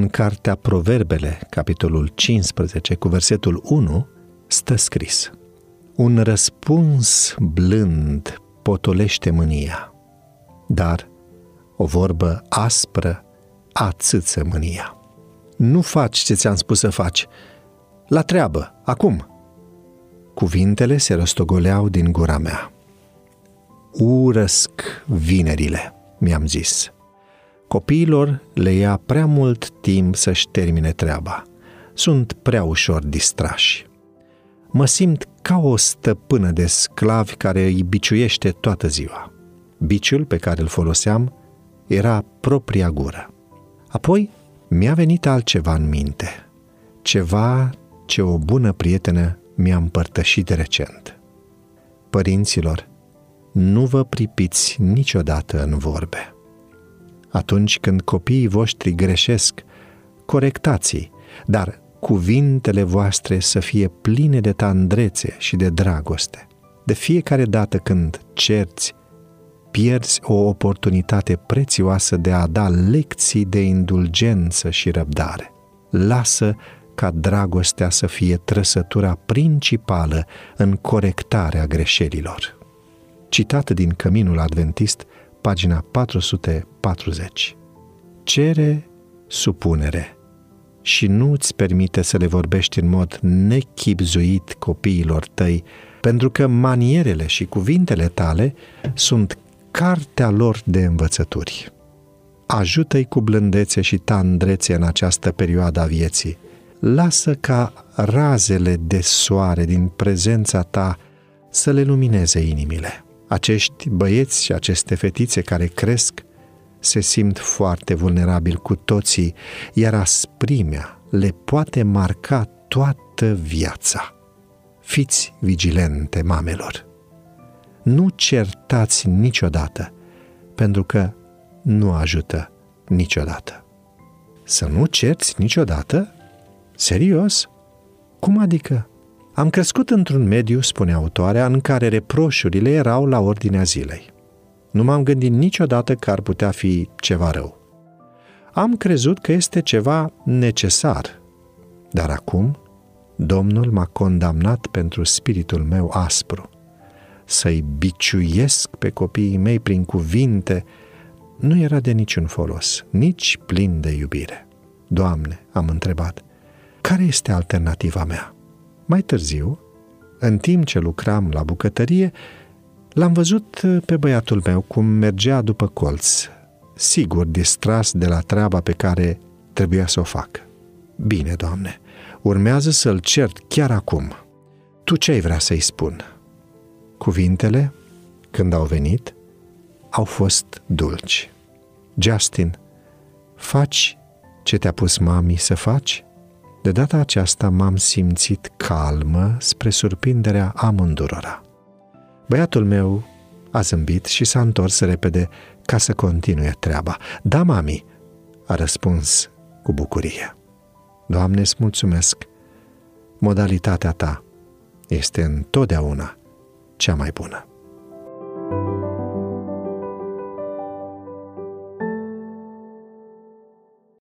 În cartea Proverbele, capitolul 15, cu versetul 1, stă scris Un răspuns blând potolește mânia, dar o vorbă aspră ațâță mânia. Nu faci ce ți-am spus să faci. La treabă, acum. Cuvintele se rostogoleau din gura mea. Urăsc vinerile, mi-am zis. Copiilor le ia prea mult timp să-și termine treaba. Sunt prea ușor distrași. Mă simt ca o stăpână de sclavi care îi biciuiește toată ziua. Biciul pe care îl foloseam era propria gură. Apoi mi-a venit altceva în minte, ceva ce o bună prietenă mi-a împărtășit recent. Părinților, nu vă pripiți niciodată în vorbe. Atunci când copiii voștri greșesc, corectați dar cuvintele voastre să fie pline de tandrețe și de dragoste. De fiecare dată când cerți, pierzi o oportunitate prețioasă de a da lecții de indulgență și răbdare. Lasă ca dragostea să fie trăsătura principală în corectarea greșelilor. Citat din Căminul Adventist, pagina 440. Cere supunere și nu îți permite să le vorbești în mod nechipzuit copiilor tăi, pentru că manierele și cuvintele tale sunt cartea lor de învățături. Ajută-i cu blândețe și tandrețe în această perioadă a vieții. Lasă ca razele de soare din prezența ta să le lumineze inimile. Acești băieți și aceste fetițe care cresc se simt foarte vulnerabili cu toții, iar asprimea le poate marca toată viața. Fiți vigilente, mamelor! Nu certați niciodată, pentru că nu ajută niciodată. Să nu cerți niciodată? Serios? Cum adică? Am crescut într-un mediu, spune autoarea, în care reproșurile erau la ordinea zilei. Nu m-am gândit niciodată că ar putea fi ceva rău. Am crezut că este ceva necesar, dar acum Domnul m-a condamnat pentru spiritul meu aspru. Să-i biciuiesc pe copiii mei prin cuvinte nu era de niciun folos, nici plin de iubire. Doamne, am întrebat, care este alternativa mea? Mai târziu, în timp ce lucram la bucătărie, l-am văzut pe băiatul meu cum mergea după colț, sigur distras de la treaba pe care trebuia să o fac. Bine, Doamne, urmează să-l cert chiar acum. Tu ce ai vrea să-i spun? Cuvintele, când au venit, au fost dulci. Justin, faci ce te-a pus mami să faci? De data aceasta m-am simțit calmă spre surprinderea amândurora. Băiatul meu a zâmbit și s-a întors repede ca să continue treaba. Da, mami, a răspuns cu bucurie. Doamne, îți mulțumesc. Modalitatea ta este întotdeauna cea mai bună. thank you